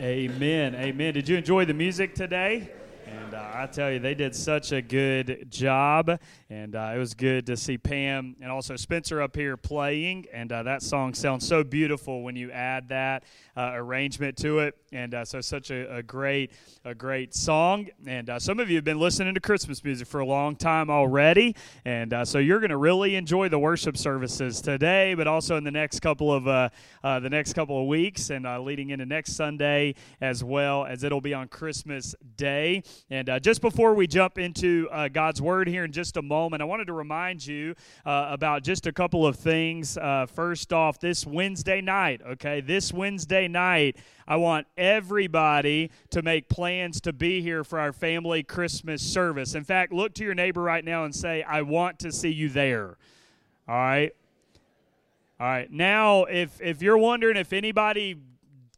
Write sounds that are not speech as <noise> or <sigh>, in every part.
Amen. Amen. Did you enjoy the music today? Uh, I tell you, they did such a good job. And uh, it was good to see Pam and also Spencer up here playing. And uh, that song sounds so beautiful when you add that uh, arrangement to it. And uh, so, such a, a, great, a great song. And uh, some of you have been listening to Christmas music for a long time already. And so, you're going to really enjoy the worship services today, but also in the next couple of the next couple of weeks, and leading into next Sunday as well as it'll be on Christmas Day. And just before we jump into God's Word here in just a moment, I wanted to remind you uh, about just a couple of things. Uh, first off, this Wednesday night, okay, this Wednesday night, I want everybody to make plans to be here for our family Christmas service. In fact, look to your neighbor right now and say, I want to see you there. All right. All right. Now, if if you're wondering if anybody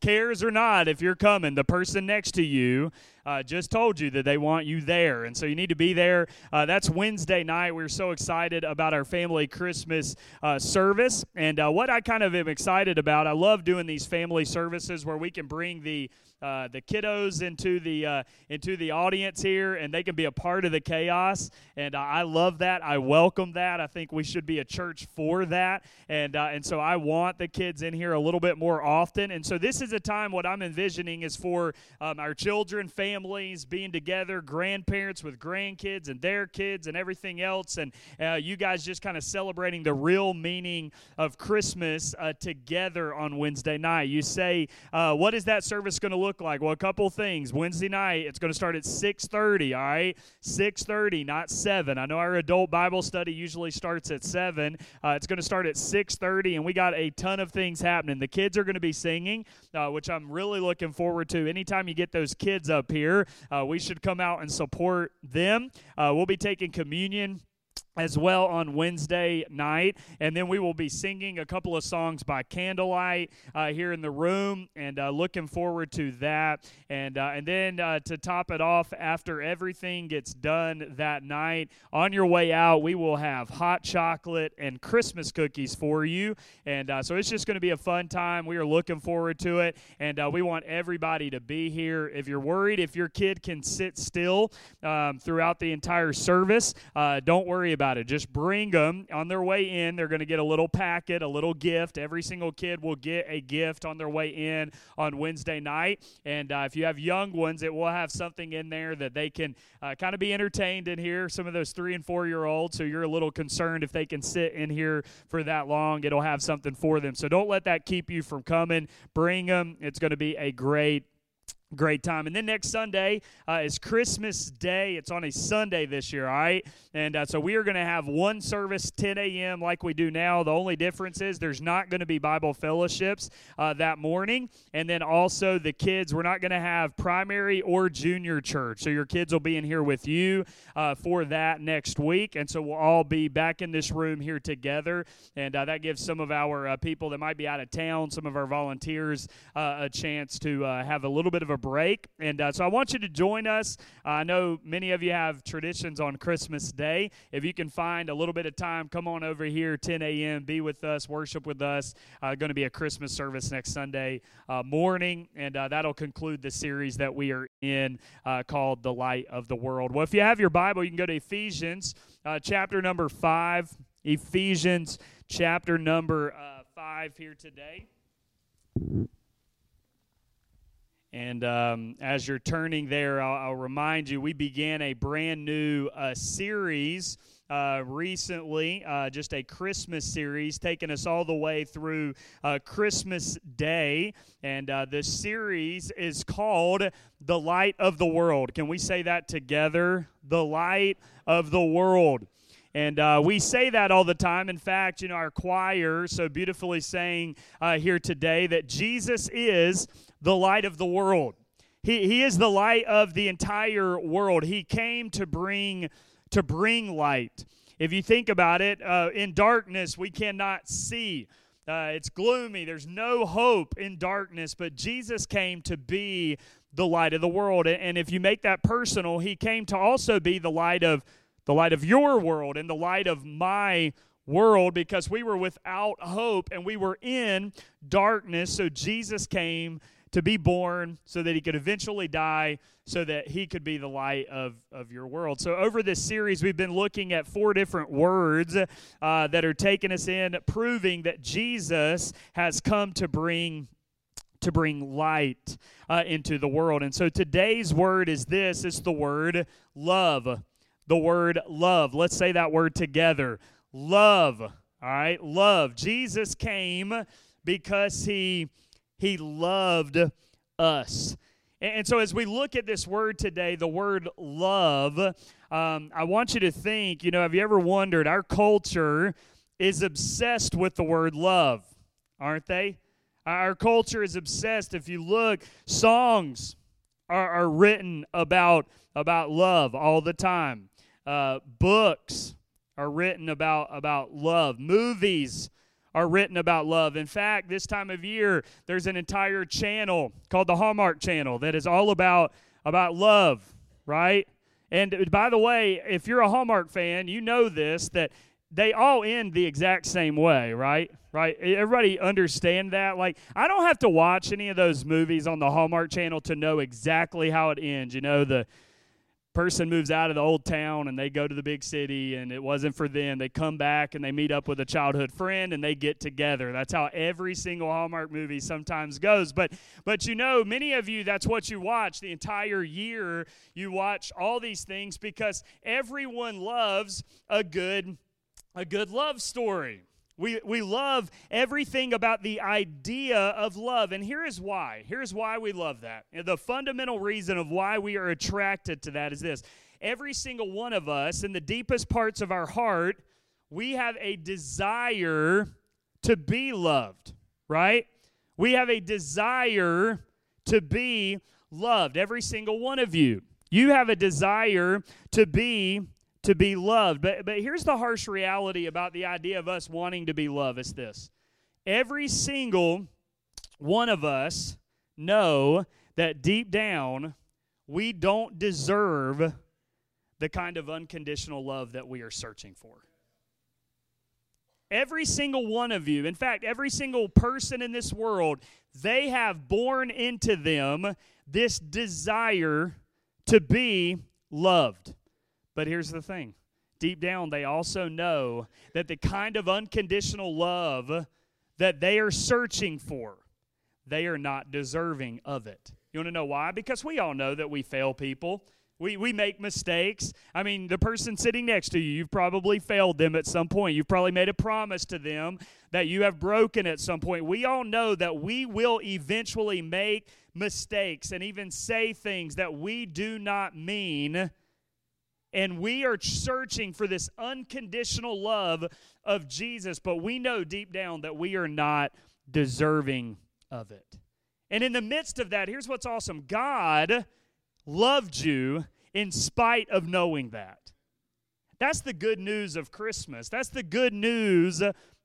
cares or not, if you're coming, the person next to you uh, just told you that they want you there. And so you need to be there. Uh, that's Wednesday night. We're so excited about our family Christmas uh, service. And uh, what I kind of am excited about, I love doing these family services where we can bring the uh, the kiddos into the uh, into the audience here, and they can be a part of the chaos. And uh, I love that. I welcome that. I think we should be a church for that. And uh, and so I want the kids in here a little bit more often. And so this is a time. What I'm envisioning is for um, our children, families being together, grandparents with grandkids and their kids and everything else, and uh, you guys just kind of celebrating the real meaning of Christmas together on Wednesday night. You say, what is that service going to look? Look like? Well, a couple things. Wednesday night, it's going to start at 6:30, all right? 6:30, not 7. I know our adult Bible study usually starts at 7. Uh, it's going to start at 6:30 and we got a ton of things happening. The kids are going to be singing, uh, which I'm really looking forward to. Anytime you get those kids up here, uh, we should come out and support them. Uh, we'll be taking communion as well on Wednesday night. And then we will be singing a couple of songs by candlelight uh, here in the room, and uh, looking forward to that. And uh, and then uh, to top it off, after everything gets done that night, on your way out, we will have hot chocolate and Christmas cookies for you. And uh, so it's just going to be a fun time. We are looking forward to it, and uh, we want everybody to be here. If you're worried if your kid can sit still um, throughout the entire service, don't worry about about it. Just bring them on their way in. They're going to get a little packet, a little gift. Every single kid will get a gift on their way in on Wednesday night. And uh, if you have young ones, it will have something in there that they can uh, kind of be entertained in here. Some of those three and four year olds, so you're a little concerned if they can sit in here for that long, it'll have something for them. So don't let that keep you from coming. Bring them. It's going to be a great great time. And then next Sunday uh, is Christmas Day. It's on a Sunday this year, all right? And uh, so we are going to have one service 10 a.m. like we do now. The only difference is there's not going to be Bible fellowships uh, that morning. And then also the kids, we're not going to have primary or junior church. So your kids will be in here with you uh, for that next week. And so we'll all be back in this room here together. And uh, that gives some of our uh, people that might be out of town, some of our volunteers, a chance to have a little bit of a break. And uh, so I want you to join us. Uh, I know many of you have traditions on Christmas Day. If you can find a little bit of time, come on over here, 10 a.m., be with us, worship with us. Uh, going to be a Christmas service next Sunday uh, morning, and uh, that'll conclude the series that we are in uh, called The Light of the World. Well, if you have your Bible, you can go to Ephesians chapter number 5. Ephesians chapter number 5 here today. And um, as you're turning there, I'll, I'll, remind you we began a brand new uh, series uh, recently, uh, just a Christmas series, taking us all the way through uh, Christmas Day. And uh, the series is called The Light of the World. Can we say that together? The Light of the World. And uh, we say that all the time. In fact, you know, our choir so beautifully saying uh, here today that Jesus is the light of the world. He, he is the light of the entire world. He came to bring to bring light. If you think about it, uh, in darkness we cannot see. Uh, it's gloomy. There's no hope in darkness, but Jesus came to be the light of the world. And if you make that personal, he came to also be the light of the light of your world and the light of my world because we were without hope and we were in darkness. So Jesus came to be born so that he could eventually die so that he could be the light of, of your world. So, over this series, we've been looking at four different words uh, that are taking us in, proving that Jesus has come to bring to bring light uh, into the world. And so today's word is this it's the word love. The word love. Let's say that word together. Love. All right, love. Jesus came because he he loved us. And so, as we look at this word today, the word love, um, I want you to think you know, have you ever wondered? Our culture is obsessed with the word love, aren't they? Our culture is obsessed. If you look, songs are, are written about, about love all the time, uh, books are written about, about love, movies are written about love. In fact, this time of year, there's an entire channel called the Hallmark Channel that is all about about love, right? And by the way, if you're a Hallmark fan, you know this that they all end the exact same way, right? Right? Everybody understand that? Like, I don't have to watch any of those movies on the Hallmark Channel to know exactly how it ends. You know, the person moves out of the old town and they go to the big city and it wasn't for them. They come back and they meet up with a childhood friend and they get together. That's how every single Hallmark movie sometimes goes. But but you know, many of you that's what you watch the entire year. You watch all these things because everyone loves a good a good love story. We, we love everything about the idea of love. And here is why. Here's why we love that. The fundamental reason of why we are attracted to that is this every single one of us, in the deepest parts of our heart, we have a desire to be loved, right? We have a desire to be loved. Every single one of you. You have a desire to be to be loved. But, but here's the harsh reality about the idea of us wanting to be loved it's this every single one of us know that deep down we don't deserve the kind of unconditional love that we are searching for. Every single one of you, in fact, every single person in this world, they have born into them this desire to be loved. But here's the thing deep down, they also know that the kind of unconditional love that they are searching for, they are not deserving of it. You want to know why? Because we all know that we fail people. We, we make mistakes. I mean, the person sitting next to you, you've probably failed them at some point. You've probably made a promise to them that you have broken at some point. We all know that we will eventually make mistakes and even say things that we do not mean and we are searching for this unconditional love of Jesus, but we know deep down that we are not deserving of it. And in the midst of that, here's what's awesome God loved you in spite of knowing that. That's the good news of Christmas. That's the good news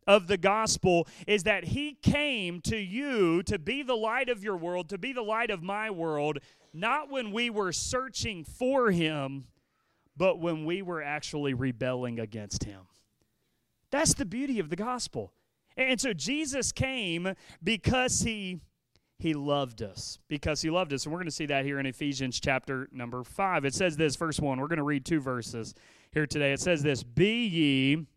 of the gospel is that he came to you to be the light of your world, to be the light of my world, not when we were searching for him, but when we were actually rebelling against him. That's the beauty of the gospel. And so Jesus came because he he loved us because he loved us. And we're going to see that here in ephesians chapter number 5 it says this verse 1 we're going to read two verses here today. It says this be ye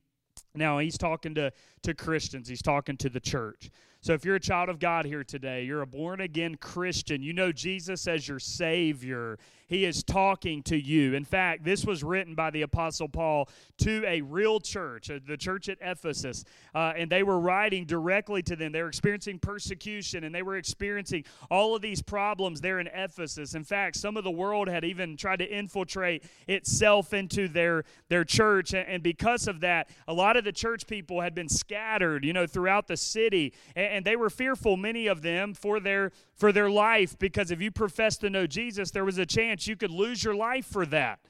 now he's talking to to christians. He's talking to the church so if you're a child of God here today, you're a born again Christian, you know Jesus as your Savior. He is talking to you. In fact, this was written by the Apostle Paul to a real church, uh, the church at Ephesus, uh, and they were writing directly to them. They were experiencing persecution and they were experiencing all of these problems there in Ephesus. In fact, some of the world had even tried to infiltrate itself into their, their church, and because of that, a lot of the church people had been scattered, you know, throughout the city. And they were fearful, many of them, for their for their life because if you profess to know Jesus, there was a chance you could lose your life for that.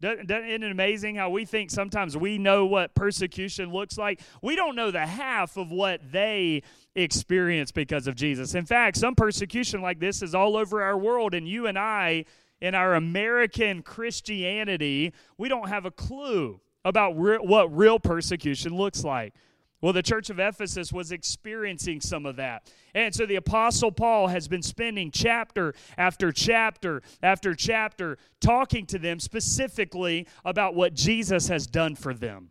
Isn't it amazing how we think sometimes we know what persecution looks like? We don't know the half of what they experience because of Jesus. In fact, some persecution like this is all over our world, and you and I, in our American Christianity, we don't have a clue about re- what real persecution looks like. Well, the church of Ephesus was experiencing some of that. And so the Apostle Paul has been spending chapter after chapter after chapter talking to them specifically about what Jesus has done for them.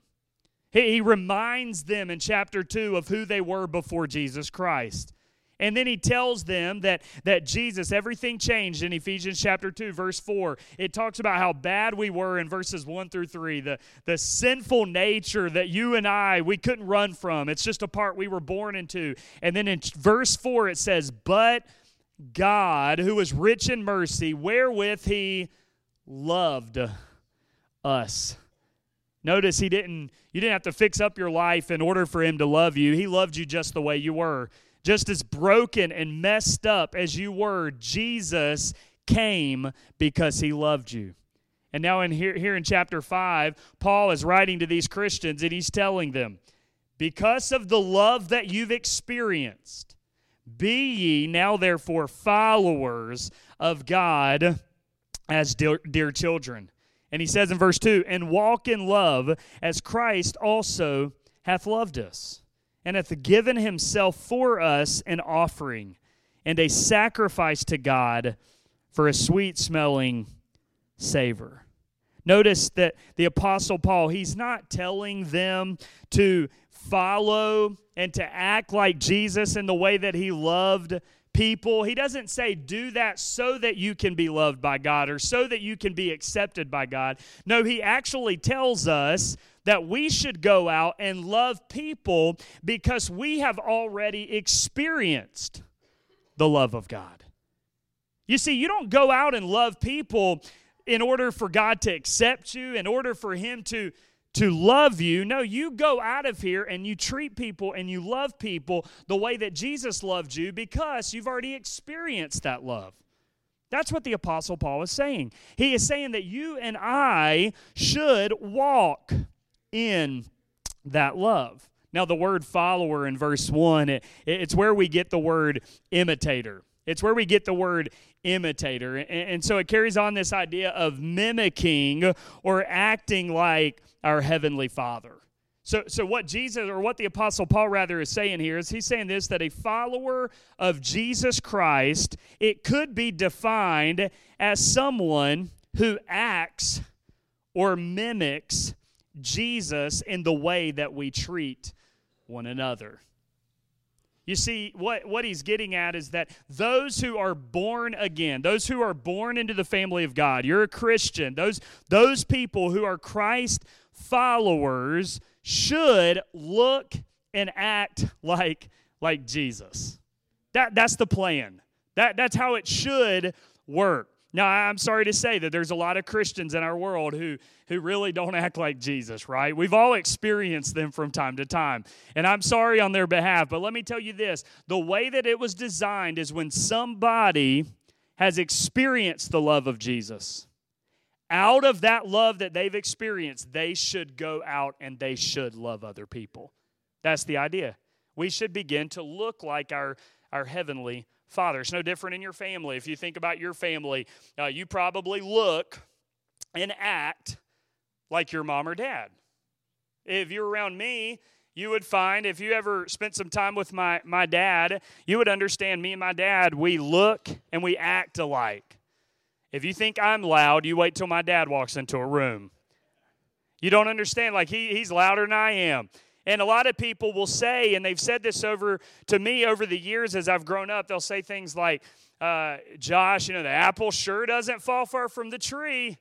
He, reminds them in chapter 2 of who they were before Jesus Christ. And then he tells them that, that Jesus, everything changed in Ephesians chapter 2, verse 4. It talks about how bad we were in verses 1 through 3, the, the sinful nature that you and I, we couldn't run from. It's just a part we were born into. And then in verse 4, it says, But God, who is rich in mercy, wherewith he loved us. Notice he didn't you didn't have to fix up your life in order for him to love you. He loved you just the way you were. Just as broken and messed up as you were, Jesus came because he loved you. And now in here, here in chapter 5, Paul is writing to these Christians and he's telling them, because of the love that you've experienced, be ye now therefore followers of God as dear, dear children. And he says in verse 2 and walk in love as Christ also hath loved us and hath given himself for us an offering and a sacrifice to God for a sweet smelling savor. Notice that the Apostle Paul, he's not telling them to follow and to act like Jesus in the way that he loved people. He doesn't say, do that so that you can be loved by God or so that you can be accepted by God. No, he actually tells us that we should go out and love people because we have already experienced the love of God. You see, you don't go out and love people in order for God to accept you, in order for Him to, to love you. No, you go out of here and you treat people and you love people the way that Jesus loved you because you've already experienced that love. That's what the Apostle Paul is saying. He is saying that you and I should walk in that love. Now, the word follower in verse 1, it, it's where we get the word imitator. It's where we get the word imitator. And, and, so it carries on this idea of mimicking or acting like our Heavenly Father. So, so what Jesus, or what the Apostle Paul rather is saying here, is he's saying this that a follower of Jesus Christ, it could be defined as someone who acts or mimics Jesus in the way that we treat one another. You see, what, what he's getting at is that those who are born again, those who are born into the family of God, you're a Christian, those, those people who are Christ followers should look and act like, like Jesus. That, that's the plan. That, that's how it should work. Now, I'm sorry to say that there's a lot of Christians in our world who, who really don't act like Jesus, right? We've all experienced them from time to time. And I'm sorry on their behalf, but let me tell you this the way that it was designed is when somebody has experienced the love of Jesus, out of that love that they've experienced, they should go out and they should love other people. That's the idea. We should begin to look like our, our heavenly father. It's no different in your family. If you think about your family, uh, you probably look and act like your mom or dad. If you're around me, you would find if you ever spent some time with my, my dad, you would understand me and my dad, we look and we act alike. If you think I'm loud, you wait till my dad walks into a room. You don't understand, like he, he's louder than I am. And a lot of people will say, and they've said this over to me over the years as I've grown up, they'll say things like, uh, Josh, you know, the apple sure doesn't fall far from the tree.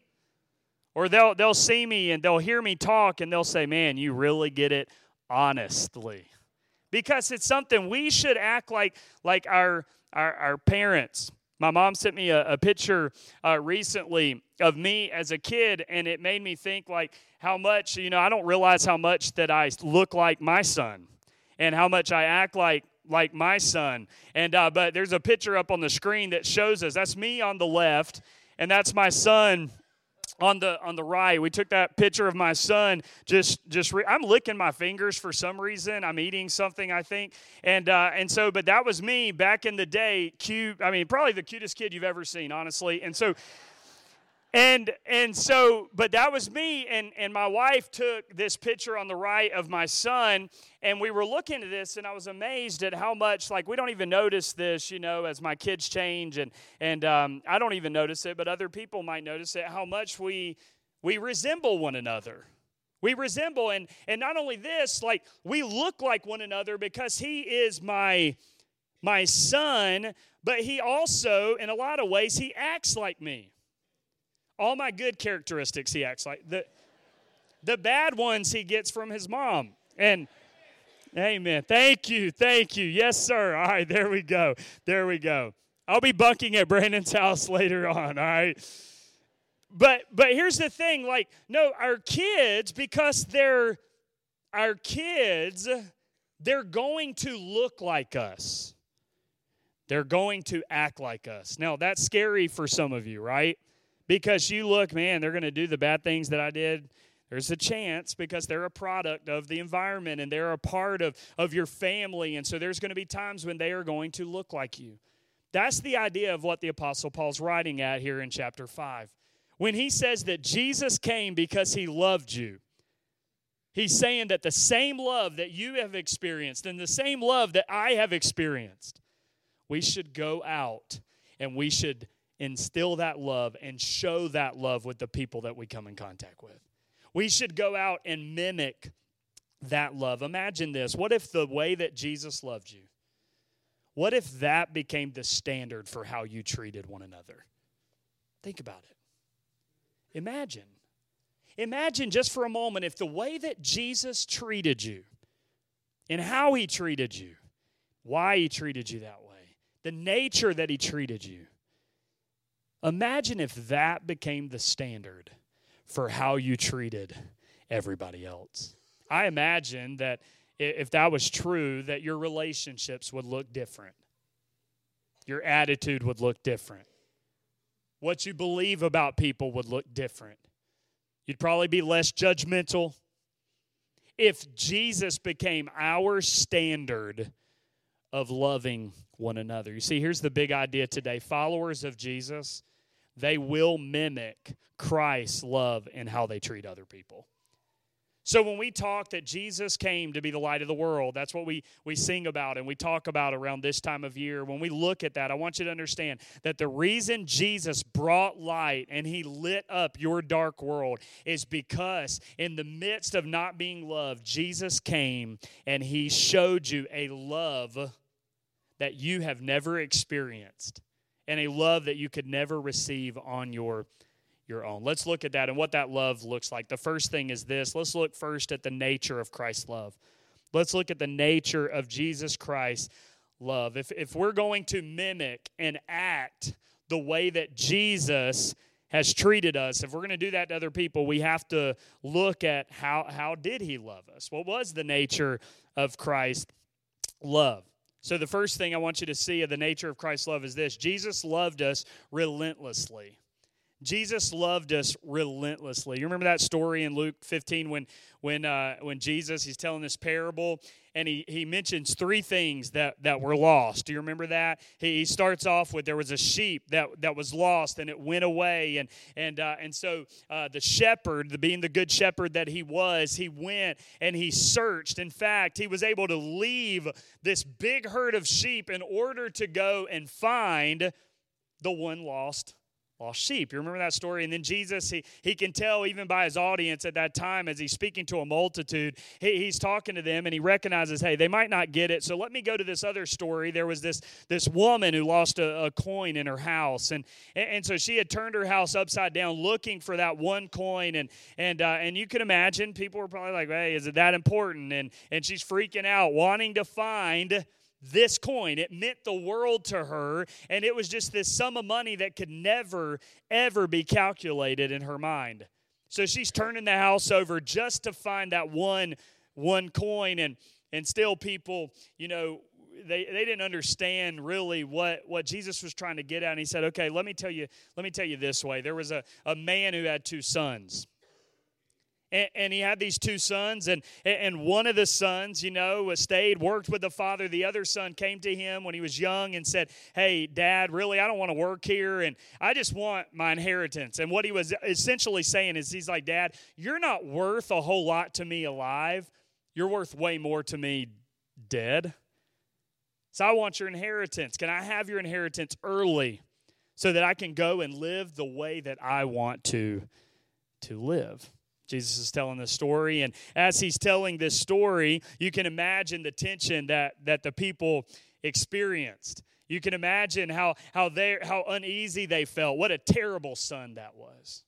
Or they'll, they'll see me and they'll hear me talk and they'll say, man, you really get it honestly. Because it's something we should act like, like our, our, our parents. My mom sent me a, a picture uh, recently of me as a kid, and it made me think like, how much, you know, I don't realize how much that I look like my son and how much I act like like my son. And uh, but there's a picture up on the screen that shows us that's me on the left, and that's my son on the on the right. We took that picture of my son just just re- i'm licking my fingers for some reason. I'm eating something i think. And uh, and so but that was me back in the day cute i mean probably the cutest kid you've ever seen honestly. And so and and so but that was me and and my wife took this picture on the right of my son and we were looking at this and i was amazed at how much like we don't even notice this you know as my kids change and and um, i don't even notice it but other people might notice it how much we we resemble one another. We resemble and and not only this like we look like one another because he is my my son but he also in a lot of ways he acts like me all my good characteristics he acts like. The, the bad ones he gets from his mom. And amen. Thank you. Thank you. Yes, sir. All right, there we go. There we go. I'll be bunking at Brandon's <laughs> house later on, all right? But but here's the thing, like no, our kids because they're our kids, they're going to look like us. They're going to act like us. Now, that's scary for some of you, right? Because you look, man, they're going to do the bad things that I did. There's a chance because they're a product of the environment and they're a part of, of your family. And so there's going to be times when they are going to look like you. That's the idea of what the Apostle Paul's writing at here in chapter 5. When he says that Jesus came because he loved you, he's saying that the same love that you have experienced and the same love that I have experienced, we should go out and we should instill that love and show that love with the people that we come in contact with. We should go out and mimic that love. Imagine this. What if the way that Jesus loved you, what if that became the standard for how you treated one another? Think about it. Imagine. Imagine just for a moment if the way that Jesus treated you and how he treated you, why he treated you that way, the nature that he treated you Imagine if that became the standard for how you treated everybody else. I imagine that if that was true, that your relationships would look different. Your attitude would look different. What you believe about people would look different. You'd probably be less judgmental. If Jesus became our standard of loving one another. You see, here's the big idea today followers of Jesus, they will mimic Christ's love and how they treat other people. So when we talk that Jesus came to be the light of the world, that's what we, we sing about and we talk about around this time of year. When we look at that, I want you to understand that the reason Jesus brought light and he lit up your dark world is because in the midst of not being loved, Jesus came and he showed you a love that you have never experienced and a love that you could never receive on your your own. Let's look at that and what that love looks like. The first thing is this. Let's look first at the nature of Christ's love. Let's look at the nature of Jesus Christ's love. If if we're going to mimic and act the way that Jesus has treated us if we're going to do that to other people we have to look at how how did he love us what was the nature of christ's love so, the first thing I want you to see of the nature of Christ's love is this Jesus loved us relentlessly. Jesus loved us relentlessly. You remember that story in Luke 15 when when uh, when Jesus he's telling this parable and he, he mentions three things that, that were lost. Do you remember that? He, he starts off with there was a sheep that, that was lost and it went away. And, and, uh, and so uh, the shepherd, the, being the good shepherd that he was, he went and he searched. In fact, he was able to leave this big herd of sheep in order to go and find the one lost lost sheep. You remember that story? And then Jesus, he, he can tell even by his audience at that time as he's speaking to a multitude, he, he's talking to them and he recognizes, hey, they might not get it. So let me go to this other story. There was this, this woman who lost a, a coin in her house. And, and so she had turned her house upside down looking for that one coin. And, and, uh, and you can imagine people were probably like, hey, is it that important? And, and she's freaking out, wanting to find this coin. It meant the world to her, and it was just this sum of money that could never, ever be calculated in her mind. So she's turning the house over just to find that one one coin and and still people, you know, they, they didn't understand really what, what Jesus was trying to get at. And he said, Okay, let me tell you, let me tell you this way. There was a, a man who had two sons. And, and, he had these two sons, and, and one of the sons, you know, stayed, worked with the father. The other son came to him when he was young and said, Hey, dad, really, I don't want to work here, and I just want my inheritance. And what he was essentially saying is, He's like, Dad, you're not worth a whole lot to me alive. You're worth way more to me dead. So I want your inheritance. Can I have your inheritance early so that I can go and live the way that I want to, to live? Jesus is telling this story, and as he's telling this story, you can imagine the tension that, that the people experienced. You can imagine how how they how uneasy they felt. What a terrible son that was.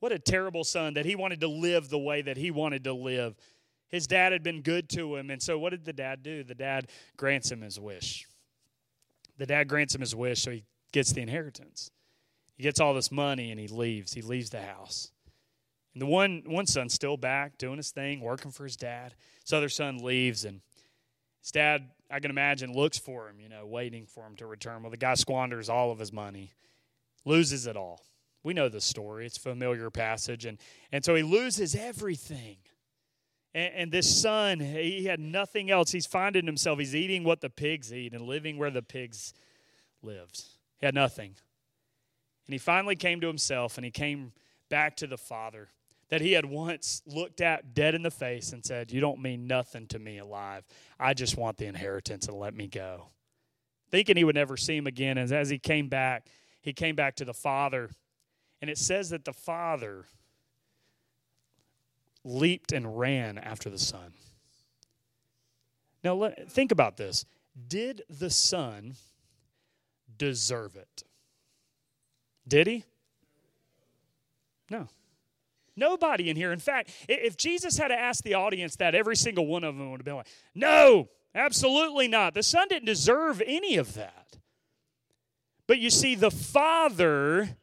What a terrible son that he wanted to live the way that he wanted to live. His dad had been good to him, and so what did the dad do? The dad grants him his wish. The dad grants him his wish, so he gets the inheritance. He gets all this money and he leaves. He leaves the house. And the one one son's still back doing his thing, working for his dad. His other son leaves, and his dad, I can imagine, looks for him, you know, waiting for him to return. Well, the guy squanders all of his money, loses it all. We know the story; it's a familiar passage, and and so he loses everything. And, and this son, he had nothing else. He's finding himself. He's eating what the pigs eat and living where the pigs lived. He had nothing, and he finally came to himself, and he came back to the father that he had once looked at dead in the face and said, You don't mean nothing to me alive. I just want the inheritance and let me go. Thinking he would never see him again. And as he came back, he came back to the father. And it says that the father leaped and ran after the son. Now, think about this. Did the son deserve it? Did he? No. Nobody in here. In fact, if Jesus had to ask the audience that, every single one of them would have been like, no, absolutely not. The Son didn't deserve any of that. But you see, the Father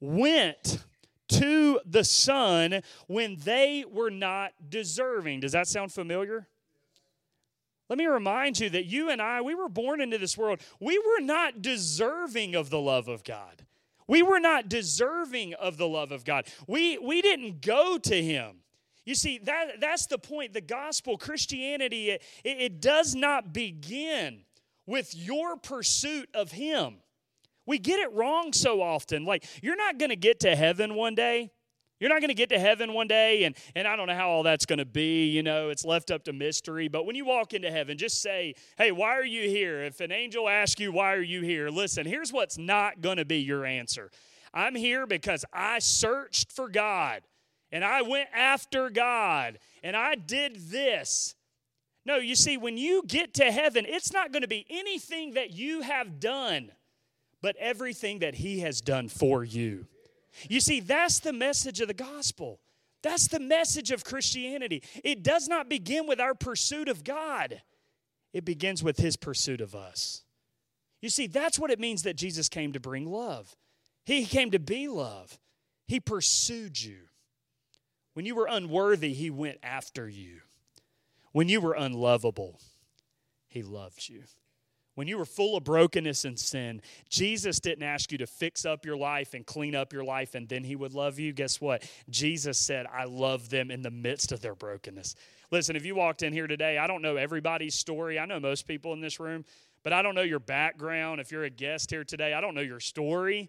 went to the Son when they were not deserving. Does that sound familiar? Let me remind you that you and I, we were born into this world. We were not deserving of the love of God. We were not deserving of the love of God. We, we didn't go to Him. You see, that, that's the point. The gospel, Christianity, it, it does not begin with your pursuit of Him. We get it wrong so often. Like, you're not going to get to heaven one day you're not going to get to heaven one day, and, and I don't know how all that's going to be. You know, it's left up to mystery. But when you walk into heaven, just say, hey, why are you here? If an angel asks you, why are you here? Listen, here's what's not going to be your answer I'm here because I searched for God, and I went after God, and I did this. No, you see, when you get to heaven, it's not going to be anything that you have done, but everything that He has done for you. You see, that's the message of the gospel. That's the message of Christianity. It does not begin with our pursuit of God, it begins with His pursuit of us. You see, that's what it means that Jesus came to bring love. He came to be love. He pursued you. When you were unworthy, He went after you. When you were unlovable, He loved you. When you were full of brokenness and sin, Jesus didn't ask you to fix up your life and clean up your life and then he would love you. Guess what? Jesus said, I love them in the midst of their brokenness. Listen, if you walked in here today, I don't know everybody's story. I know most people in this room, but I don't know your background. If you're a guest here today, I don't know your story.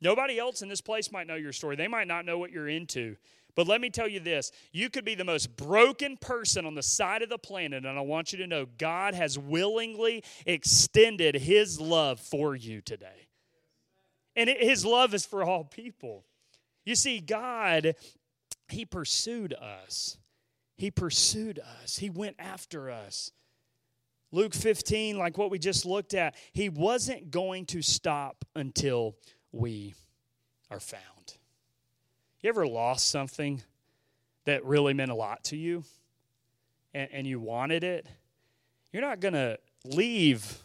Nobody else in this place might know your story. They might not know what you're into. But let me tell you this you could be the most broken person on the side of the planet, and I want you to know God has willingly extended His love for you today. And His love is for all people. You see, God, He pursued us. He pursued us, He went after us. Luke 15, like what we just looked at, He wasn't going to stop until we are found. You ever lost something that really meant a lot to you and, and you wanted it? You're not going to leave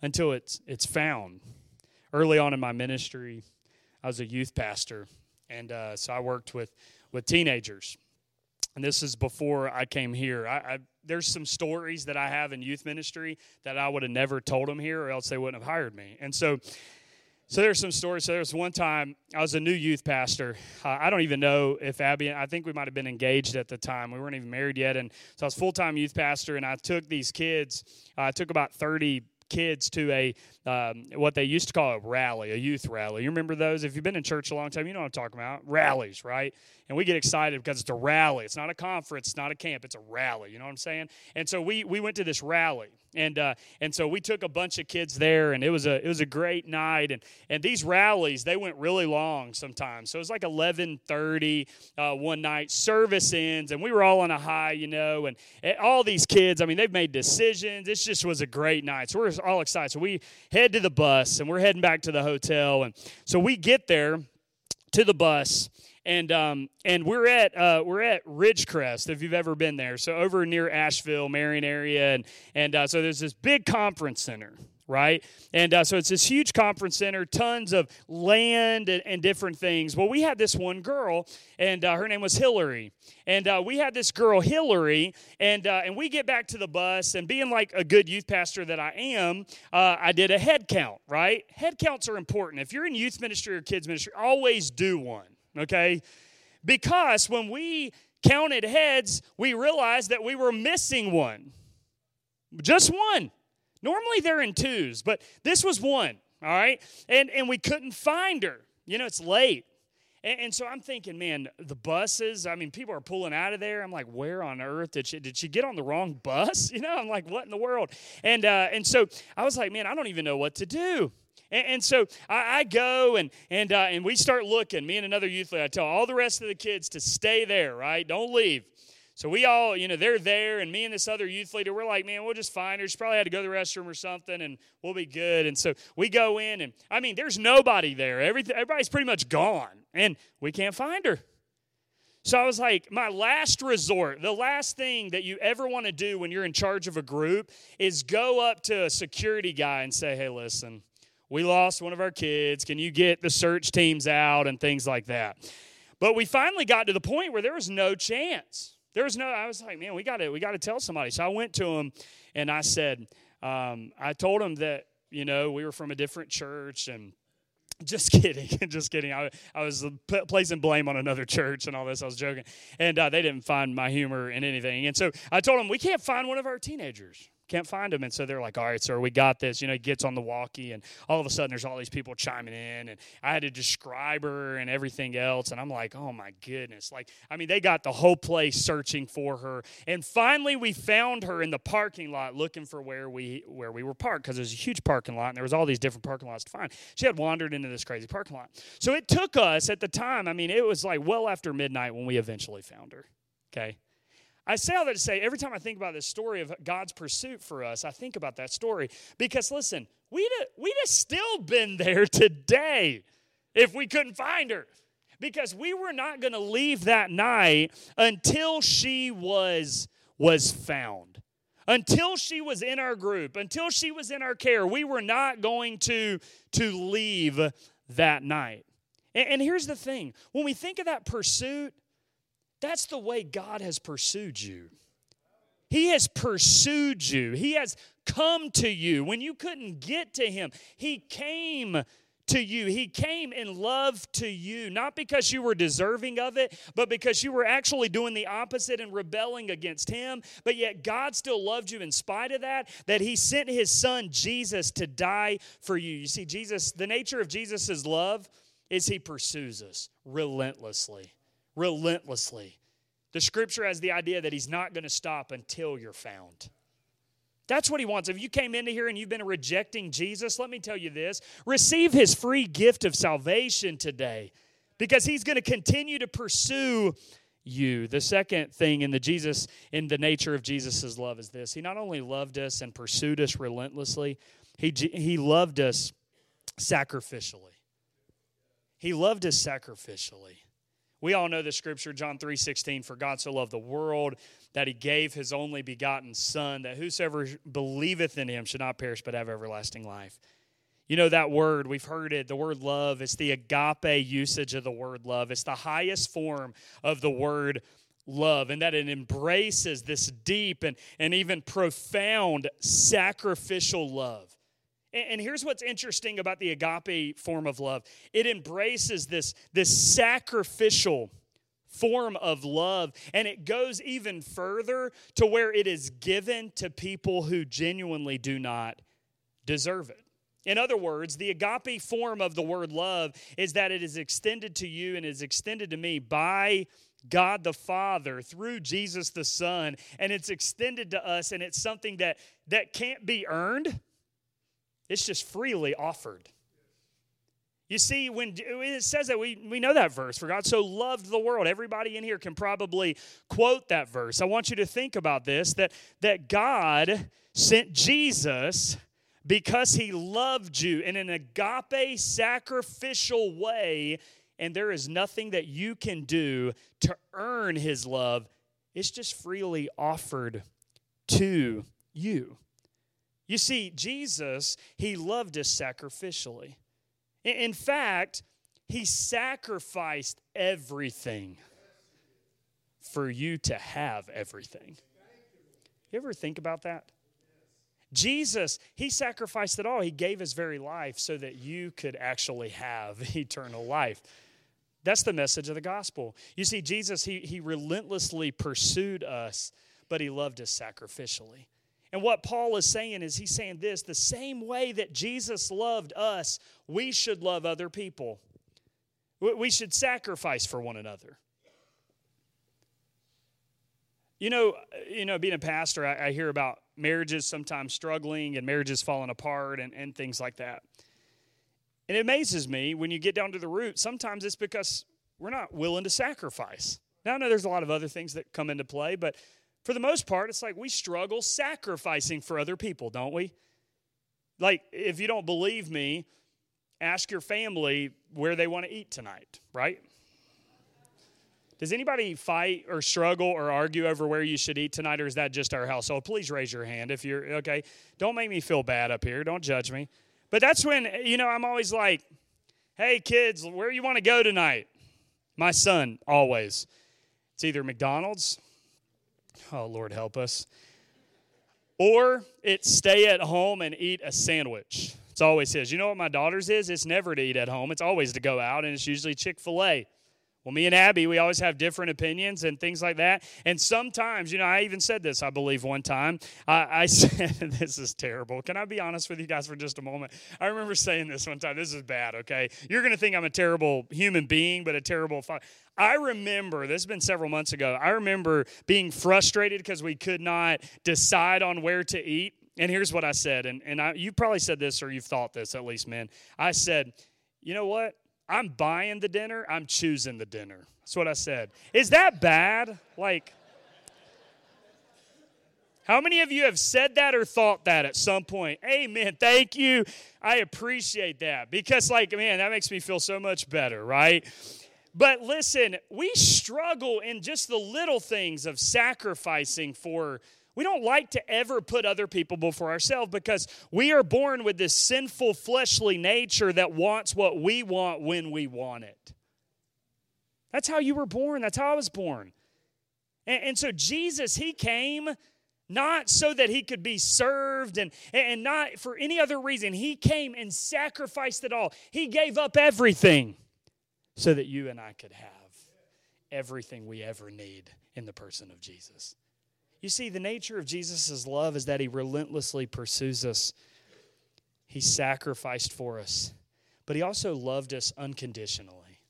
until it's, it's found. Early on in my ministry, I was a youth pastor, and uh, so I worked with, with teenagers. And this is before I came here. I, I, there's some stories that I have in youth ministry that I would have never told them here, or else they wouldn't have hired me. And so So there's some stories. So there was one time I was a new youth pastor. Uh, I don't even know if Abby. I think we might have been engaged at the time. We weren't even married yet, and so I was full time youth pastor. And I took these kids. Uh, I took about thirty kids to a um, what they used to call a rally, a youth rally. You remember those? If you've been in church a long time, you know what I'm talking about. Rallies, right? And we get excited because it's a rally. It's not a conference. It's not a camp. It's a rally. You know what I'm saying? And so we we went to this rally, and uh, and so we took a bunch of kids there, and it was a it was a great night. And and these rallies they went really long sometimes. So it was like 11:30 uh, one night. Service ends, and we were all on a high, you know. And, and all these kids, I mean, they've made decisions. This just was a great night. So we're all excited. So we head to the bus, and we're heading back to the hotel. And so we get there to the bus and um, and we're at uh, we're at Ridgecrest if you've ever been there. So over near Asheville, Marion area, and and uh, so there's this big conference center. Right, and uh, so it's this huge conference center, tons of land and, and different things. Well, we had this one girl, and uh, her name was Hillary, and uh, we had this girl Hillary, and uh, and we get back to the bus, and being like a good youth pastor that I am, I did a head count. Right, head counts are important. If you're in youth ministry or kids ministry, always do one okay? Because when we counted heads, we realized that we were missing one. Just one. Normally they're in twos, but this was one, all right? And, and we couldn't find her. You know, it's late. And, and, so I'm thinking, man, the buses, I mean, people are pulling out of there. I'm like, where on earth did she, did she get on the wrong bus? <laughs> You know, I'm like, what in the world? And, uh, and so I was like, man, I don't even know what to do. And, and so I, I, go and and uh, and we start looking. Me and another youth leader. I tell all the rest of the kids to stay there. Right, don't leave. So we all, you know, they're there, and me and this other youth leader, we're like, man, we'll just find her. She probably had to go to the restroom or something, and we'll be good. And so we go in, and I mean, there's nobody there. Everything, everybody's pretty much gone, and we can't find her. So I was like, my last resort, the last thing that you ever want to do when you're in charge of a group is go up to a security guy and say, hey, listen, we lost one of our kids. Can you get the search teams out and things like that? But we finally got to the point where there was no chance. There was no, I was like, man, we got to, we got to tell somebody. So I went to him and I said, um, I told him that, you know, we were from a different church and <laughs> just kidding <laughs> just kidding. I, I was p- placing blame on another church and all this. I was joking. And uh, they didn't find my humor in anything. And so i told them we can't find one of our teenagers can't find him. And so they're like, all right, sir, we got this. You know, he gets on the walkie, and all of a sudden there's all these people chiming in, and I had to describe her and everything else. And I'm like, oh my goodness. Like, I mean, they got the whole place searching for her. And finally we found her in the parking lot looking for where we where we were parked, because there's a huge parking lot and there was all these different parking lots to find. She had wandered into this crazy parking lot. So it took us at the time, I mean, it was like well after midnight when we eventually found her. Okay. I say all that to say, every time I think about this story of God's pursuit for us, I think about that story. Because listen, we'd have, we'd have still been there today if we couldn't find her. Because we were not going to leave that night until she was, was found. Until she was in our group, until she was in our care, we were not going to, to leave that night. And, and here's the thing when we think of that pursuit, that's the way God has pursued you. He has pursued you. He has come to you. When you couldn't get to Him, He came to you. He came in love to you, not because you were deserving of it, but because you were actually doing the opposite and rebelling against Him. But yet, God still loved you in spite of that, that He sent His Son, Jesus, to die for you. You see, Jesus, the nature of Jesus' love is He pursues us relentlessly relentlessly. The scripture has the idea that he's not going to stop until you're found. That's what he wants. If you came into here and you've been rejecting Jesus, let me tell you this receive his free gift of salvation today because he's going to continue to pursue you. The second thing in the Jesus in the nature of Jesus' love is this. He not only loved us and pursued us relentlessly, he he loved us sacrificially. He loved us sacrificially. We all know the scripture, John 3 16, for God so loved the world that he gave his only begotten Son, that whosoever believeth in him should not perish but have everlasting life. You know that word, we've heard it, the word love. It's the agape usage of the word love. It's the highest form of the word love, and that it embraces this deep and, and even profound sacrificial love. And here's what's interesting about the agape form of love it embraces this, this sacrificial form of love, and it goes even further to where it is given to people who genuinely do not deserve it. In other words, the agape form of the word love is that it is extended to you and is extended to me by God the Father through Jesus the Son, and it's extended to us, and it's something that, that can't be earned it's just freely offered. You see, when it says that, we, we know that verse. For God so loved the world. Everybody in here can probably quote that verse. I want you to think about this that, that God sent Jesus because he loved you in an agape sacrificial way, and there is nothing that you can do to earn his love. It's just freely offered to you. You see, Jesus, he loved us sacrificially. In fact, he sacrificed everything for you to have everything. You ever think about that? Jesus, he sacrificed it all. He gave his very life so that you could actually have <laughs> eternal life. That's the message of the gospel. You see, Jesus, he, he relentlessly pursued us, but he loved us sacrificially. And what Paul is saying is he's saying this the same way that Jesus loved us, we should love other people. We should sacrifice for one another. You know, you know, being a pastor, I, I hear about marriages sometimes struggling and marriages falling apart and, and things like that. And it amazes me when you get down to the root, sometimes it's because we're not willing to sacrifice. Now, I know there's a lot of other things that come into play, but for the most part, it's like we struggle sacrificing for other people, don't we? Like, if you don't believe me, ask your family where they want to eat tonight, right? Does anybody fight or struggle or argue over where you should eat tonight, or is that just our household? Please raise your hand if you're okay. Don't make me feel bad up here. Don't judge me. But that's when, you know, I'm always like, hey, kids, where you want to go tonight? My son, always. It's either McDonald's Oh, Lord, help us. Or it's stay at home and eat a sandwich. It's always his. You know what my daughter's is? It's never to eat at home, it's always to go out, and it's usually Chick fil A. Well, me and Abby, we always have different opinions and things like that. And sometimes, you know, I even said this, I believe, one time. I, I <laughs> said, This is terrible. Can I be honest with you guys for just a moment? I remember saying this one time. This is bad, okay? You're going to think I'm a terrible human being, but a terrible. I remember, this has been several months ago, I remember being frustrated because we could not decide on where to eat. And here's what I said, and, and I, you probably said this or you've thought this at least, man. I said, you know what? I'm buying the dinner, I'm choosing the dinner. That's what I said. Is that bad? Like, how many of you have said that or thought that at some point? Amen. Thank you. I appreciate that because, like, man, that makes me feel so much better, right? But listen, we struggle in just the little things of sacrificing for we don't like to ever put other people before ourselves because we are born with this sinful fleshly nature that wants what we want when we want it. That's how you were born. That's how I was born. And, and so Jesus, He came not so that He could be served and, and not for any other reason. He came and sacrificed it all. He gave up everything so that you and I could have everything we ever need in the person of Jesus. You see, the nature of Jesus' love is that he relentlessly pursues us. He sacrificed for us, but he also loved us unconditionally.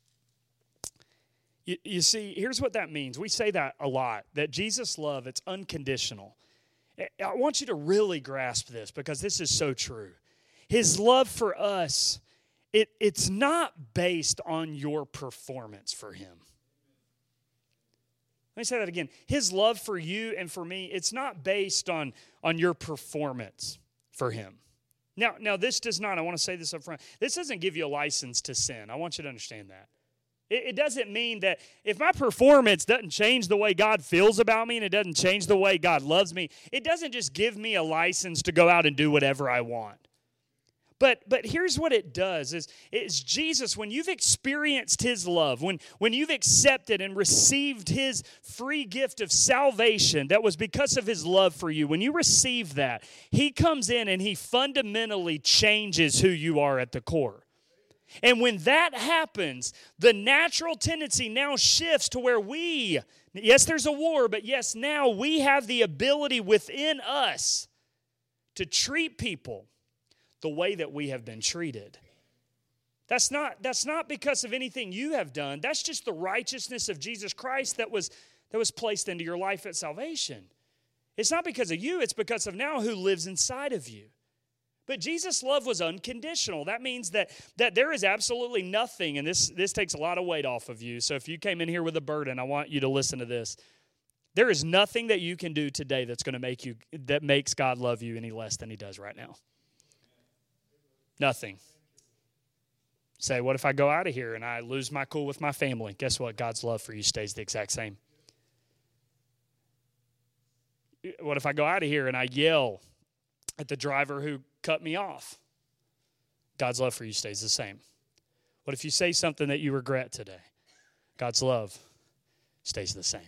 You, you, see, here's what that means. We say that a lot that Jesus' love, it's unconditional. I want you to really grasp this because this is so true. His love for us, it, it's not based on your performance for him. Let me say that again. His love for you and for me, it's not based on, on your performance for him. Now, now, this does not, I want to say this up front, this doesn't give you a license to sin. I want you to understand that. It, it doesn't mean that if my performance doesn't change the way God feels about me and it doesn't change the way God loves me, it doesn't just give me a license to go out and do whatever I want. But but here's what it does is is Jesus when you've experienced his love, when when you've accepted and received his free gift of salvation that was because of his love for you, when you receive that, he comes in and he fundamentally changes who you are at the core. And when that happens, the natural tendency now shifts to where we, yes, there's a war, but yes, now we have the ability within us to treat people the way that we have been treated. That's not, that's not because of anything you have done. That's just the righteousness of Jesus Christ that was, that was placed into your life at salvation. It's not because of you, it's because of now who lives inside of you. But Jesus' love was unconditional. That means that, that there is absolutely nothing, and this, this takes a lot of weight off of you. So if you came in here with a burden, I want you to listen to this. There is nothing that you can do today that's going to make you that makes God love you any less than he does right now. Nothing. Say, what if I go out of here and I lose my cool with my family? Guess what? God's love for you stays the exact same. What if I go out of here and I yell at the driver who cut me off. God's love for you stays the same. What if you say something that you regret today? God's love stays the same.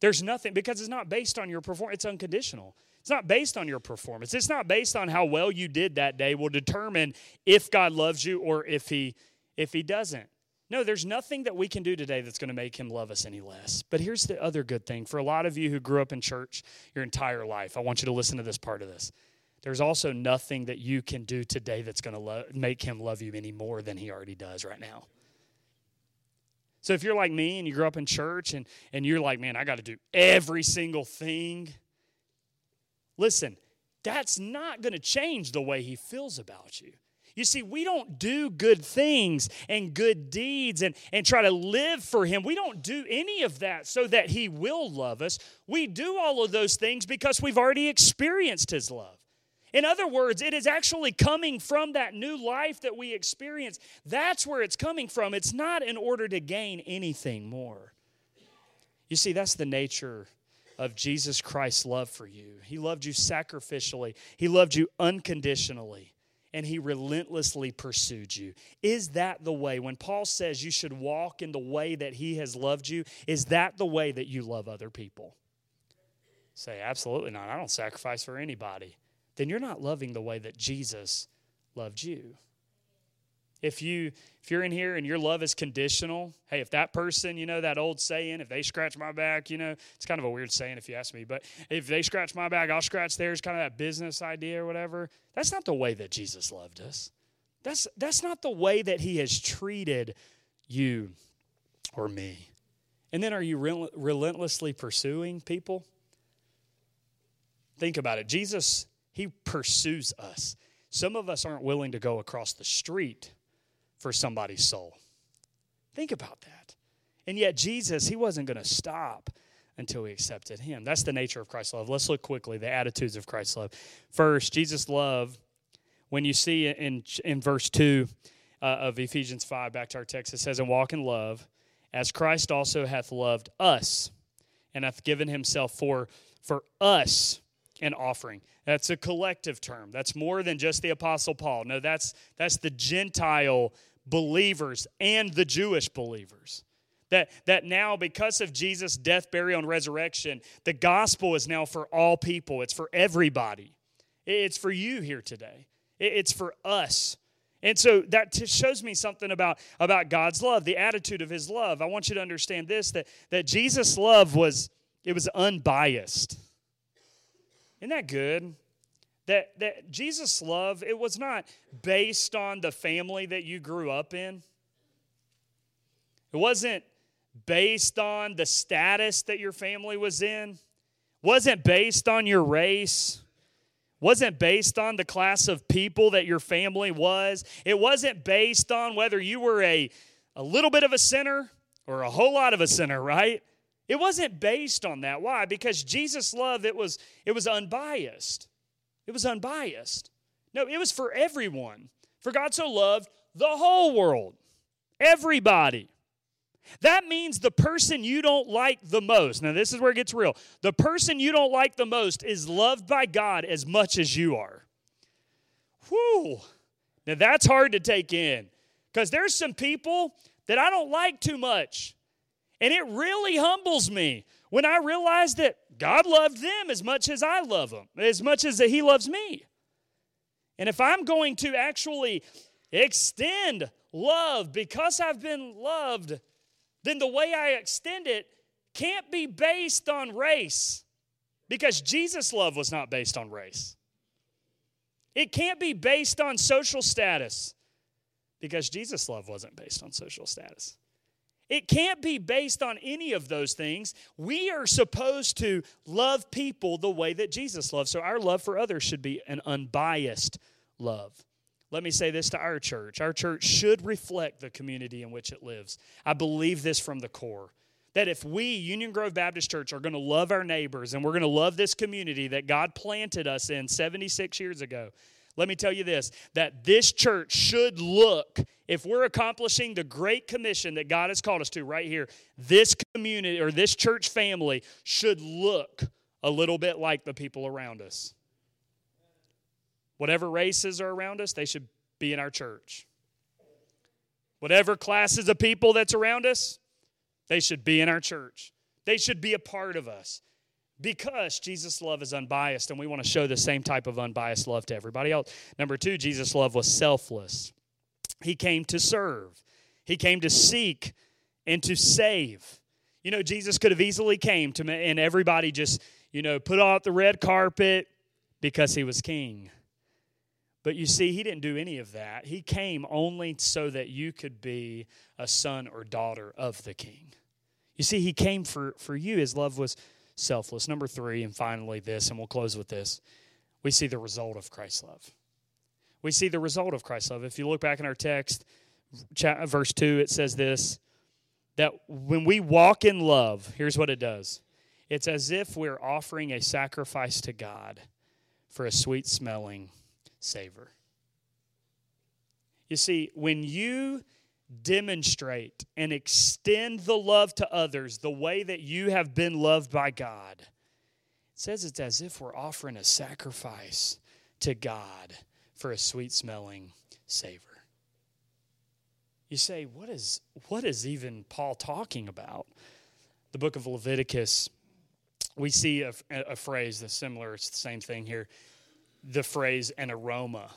There's nothing, because it's not based on your performance, it's unconditional. It's not based on your performance. It's not based on how well you did that day will determine if God loves you or if he if he doesn't. No, there's nothing that we can do today that's going to make him love us any less. But here's the other good thing. For a lot of you who grew up in church your entire life, I want you to listen to this part of this there's also nothing that you can do today that's going to lo- make him love you any more than he already does right now. So if you're like me and you grew up in church and, and you're like, man, I got to do every single thing, listen, that's not going to change the way he feels about you. You see, we don't do good things and good deeds and, and try to live for Him. We don't do any of that so that He will love us. We do all of those things because we've already experienced His love. In other words, it is actually coming from that new life that we experience. That's where it's coming from. It's not in order to gain anything more. You see, that's the nature of Jesus Christ's love for you. He loved you sacrificially, He loved you unconditionally, and He relentlessly pursued you. Is that the way? When Paul says you should walk in the way that He has loved you, is that the way that you love other people? Say, absolutely not. I don't sacrifice for anybody then you're not loving the way that Jesus loved you. If you if you're in here and your love is conditional, hey, if that person, you know, that old saying, if they scratch my back, you know, it's kind of a weird saying if you ask me, but if they scratch my back, I'll scratch theirs, kind of that business idea or whatever. That's not the way that Jesus loved us. That's that's not the way that he has treated you or me. And then are you relentlessly pursuing people? Think about it. Jesus he pursues us. Some of us aren't willing to go across the street for somebody's soul. Think about that. And yet, Jesus, he wasn't going to stop until we accepted him. That's the nature of Christ's love. Let's look quickly the attitudes of Christ's love. First, Jesus' love, when you see in, in verse 2 uh, of Ephesians 5, back to our text, it says, And walk in love, as Christ also hath loved us, and hath given himself for, for us an offering. That's a collective term. That's more than just the Apostle Paul. No, that's, that's the Gentile believers and the Jewish believers. That, that now, because of Jesus' death, burial, and resurrection, the gospel is now for all people. It's for everybody. It's for you here today. It's for us. And so that shows me something about, about God's love, the attitude of his love. I want you to understand this that, that Jesus' love was it was unbiased. Isn't that good? That, that Jesus' love, it was not based on the family that you grew up in. It wasn't based on the status that your family was in. Wasn't based on your race. Wasn't based on the class of people that your family was. It wasn't based on whether you were a, a little bit of a sinner or a whole lot of a sinner, right? It wasn't based on that. Why? Because Jesus' love, it was, it was unbiased. It was unbiased. No, it was for everyone. For God so loved the whole world, everybody. That means the person you don't like the most, now this is where it gets real. The person you don't like the most is loved by God as much as you are. Whew. Now that's hard to take in because there's some people that I don't like too much. And it really humbles me when I realize that God loved them as much as I love them, as much as He loves me. And if I'm going to actually extend love because I've been loved, then the way I extend it can't be based on race because Jesus' love was not based on race. It can't be based on social status because Jesus' love wasn't based on social status. It can't be based on any of those things. We are supposed to love people the way that Jesus loves. So our love for others should be an unbiased love. Let me say this to our church. Our church should reflect the community in which it lives. I believe this from the core. That if we, Union Grove Baptist Church, are going to love our neighbors and we're going to love this community that God planted us in 76 years ago, let me tell you this that this church should look, if we're accomplishing the great commission that God has called us to right here, this community or this church family should look a little bit like the people around us. Whatever races are around us, they should be in our church. Whatever classes of people that's around us, they should be in our church. They should be a part of us because Jesus' love is unbiased, and we want to show the same type of unbiased love to everybody else. Number two, Jesus' love was selfless. He came to serve, He came to seek and to save. You know, Jesus could have easily came to me, and everybody just, you know, put out the red carpet because he was king. But you see, he didn't do any of that. He came only so that you could be a son or daughter of the king. You see, he came for, for you. His love was selfless. Number three, and finally, this, and we'll close with this we see the result of Christ's love. We see the result of Christ's love. If you look back in our text, verse 2, it says this that when we walk in love, here's what it does it's as if we're offering a sacrifice to God for a sweet smelling savor. You see, when you demonstrate and extend the love to others the way that you have been loved by God. It says it's as if we're offering a sacrifice to God for a sweet smelling savor. You say, what is, what is even Paul talking about? The book of Leviticus, we see a, a phrase that's similar, it's the same thing here. The phrase an aroma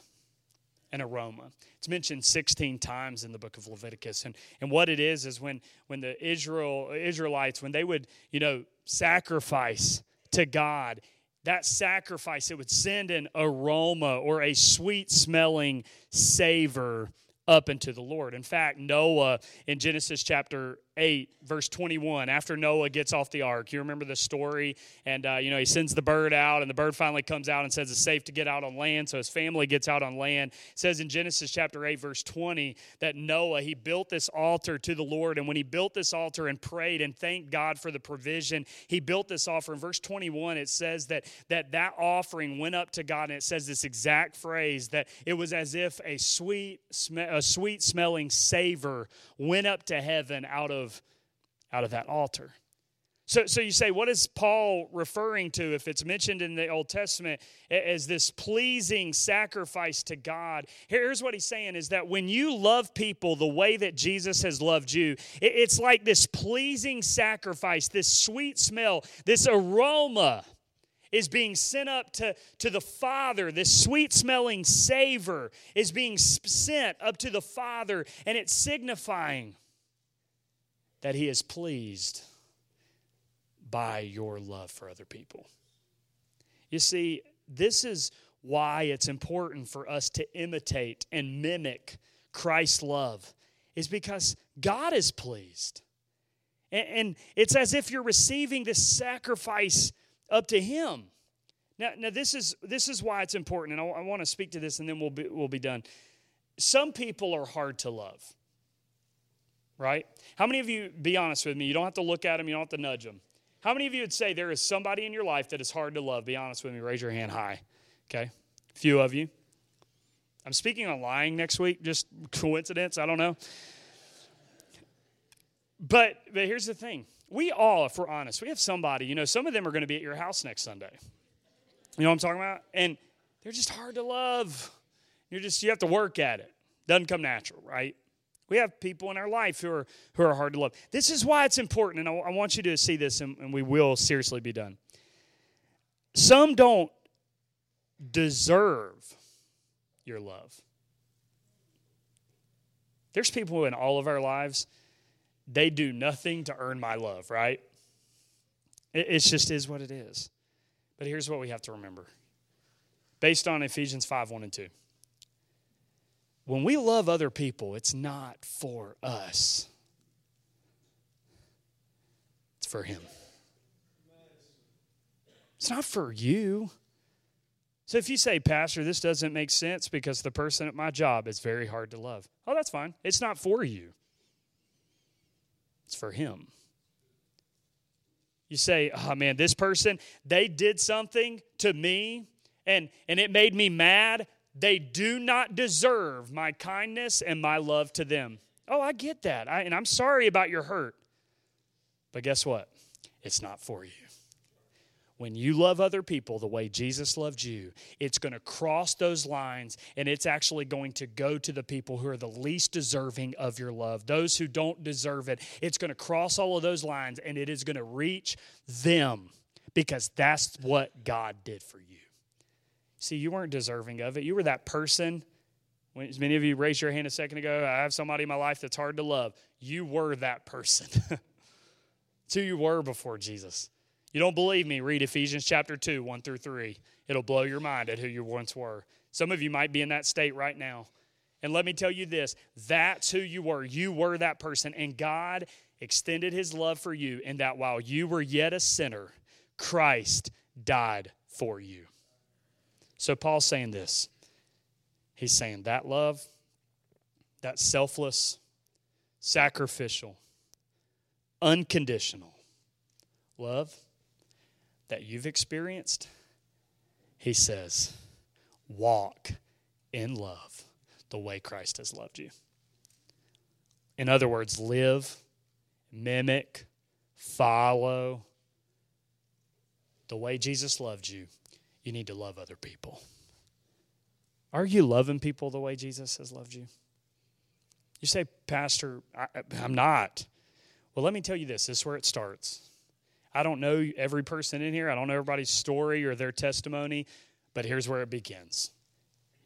an aroma. It's mentioned 16 times in the book of Leviticus. And, and what it is is when, when the Israel, Israelites, when they would, you know, sacrifice to God, that sacrifice, it would send an aroma or a sweet smelling savor up into the Lord. In fact, Noah in Genesis chapter 8, verse 21, after Noah gets off the ark, you remember the story? And, uh, you know, he sends the bird out, and the bird finally comes out and says it's safe to get out on land. So his family gets out on land. It says in Genesis chapter 8, verse 20, that Noah, he built this altar to the Lord. And when he built this altar and prayed and thanked God for the provision, he built this offer. In verse 21, it says that that, that offering went up to God, and it says this exact phrase that it was as if a sweet, a sweet smelling savor went up to heaven out of out of that altar. So, so you say, what is Paul referring to if it's mentioned in the Old Testament as this pleasing sacrifice to God? Here's what he's saying is that when you love people the way that Jesus has loved you, it's like this pleasing sacrifice, this sweet smell, this aroma is being sent up to, to the Father. This sweet smelling savor is being sent up to the Father, and it's signifying that He is pleased by your love for other people. You see, this is why it's important for us to imitate and mimic Christ's love, is because God is pleased. And, it's as if you're receiving this sacrifice up to Him. Now, now this, is, this is why it's important, and I, I want to speak to this and then we'll be, we'll be done. Some people are hard to love right? How many of you, be honest with me, you don't have to look at them, you don't have to nudge them. How many of you would say there is somebody in your life that is hard to love? Be honest with me, raise your hand high. Okay? Few of you. I'm speaking on lying next week, just coincidence, I don't know. But but here's the thing. We all, if we're honest, we have somebody, you know, some of them are going to be at your house next Sunday. You know what I'm talking about? And they're just hard to love. You're just you have to work at it. Doesn't come natural, right? We have people in our life who are who are hard to love. This is why it's important, and I, I want you to see this, and, and we will seriously be done. Some don't deserve your love. There's people in all of our lives, they do nothing to earn my love, right? It it's just is what it is. But here's what we have to remember based on Ephesians 5 1 and 2. When we love other people, it's not for us, it's for Him. It's not for you. So if you say, Pastor, this doesn't make sense because the person at my job is very hard to love, oh, that's fine. It's not for you, it's for Him. You say, oh man, this person, they did something to me and, and it made me mad. They do not deserve my kindness and my love to them. Oh, I get that. I, and I'm sorry about your hurt. But guess what? It's not for you. When you love other people the way Jesus loved you, it's going to cross those lines and it's actually going to go to the people who are the least deserving of your love, those who don't deserve it. It's going to cross all of those lines and it is going to reach them because that's what God did for you. See, you weren't deserving of it. You were that person. When, as many of you raised your hand a second ago, I have somebody in my life that's hard to love. You were that person. <laughs> it's who you were before Jesus. You don't believe me? Read Ephesians chapter 2, 1 through 3. It'll blow your mind at who you once were. Some of you might be in that state right now. And let me tell you this that's who you were. You were that person. And God extended his love for you in that while you were yet a sinner, Christ died for you. So Paul's saying this. He's saying that love, that selfless, sacrificial, unconditional love that you've experienced, he says, walk in love the way Christ has loved you. In other words, live, mimic, follow the way Jesus loved you. You need to love other people. Are you loving people the way Jesus has loved you? You say, Pastor, I, am not. Well, let me tell you this this is where it starts. I don't know every person in here, I don't know everybody's story or their testimony, but here's where it begins.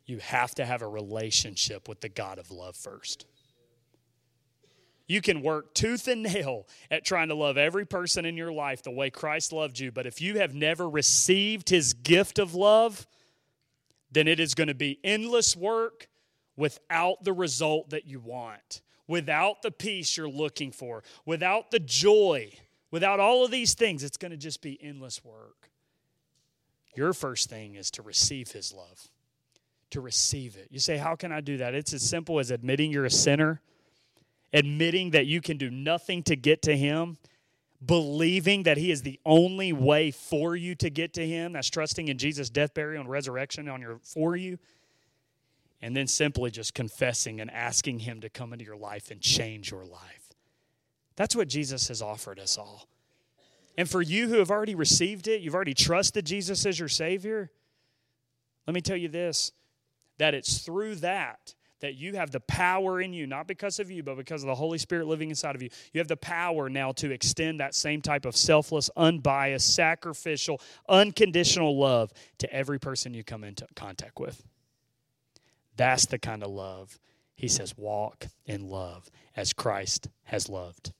You have to have a relationship with the God of love first. You can work tooth and nail at trying to love every person in your life the way Christ loved you, but if you have never received his gift of love, then it is going to be endless work without the result that you want, without the peace you're looking for, without the joy Without all of these things, it's going to just be endless work. Your first thing is to receive His love, to receive it. You say, How can I do that? It's as simple as admitting you're a sinner, admitting that you can do nothing to get to Him, believing that He is the only way for you to get to Him. That's trusting in Jesus' death, burial, and resurrection on your, for you. And then simply just confessing and asking Him to come into your life and change your life. That's what Jesus has offered us all. And for you who have already received it, you've already trusted Jesus as your Savior, let me tell you this that it's through that that you have the power in you, not because of you, but because of the Holy Spirit living inside of you. You have the power now to extend that same type of selfless, unbiased, sacrificial, unconditional love to every person you come into contact with. That's the kind of love. He says, walk in love as Christ has loved.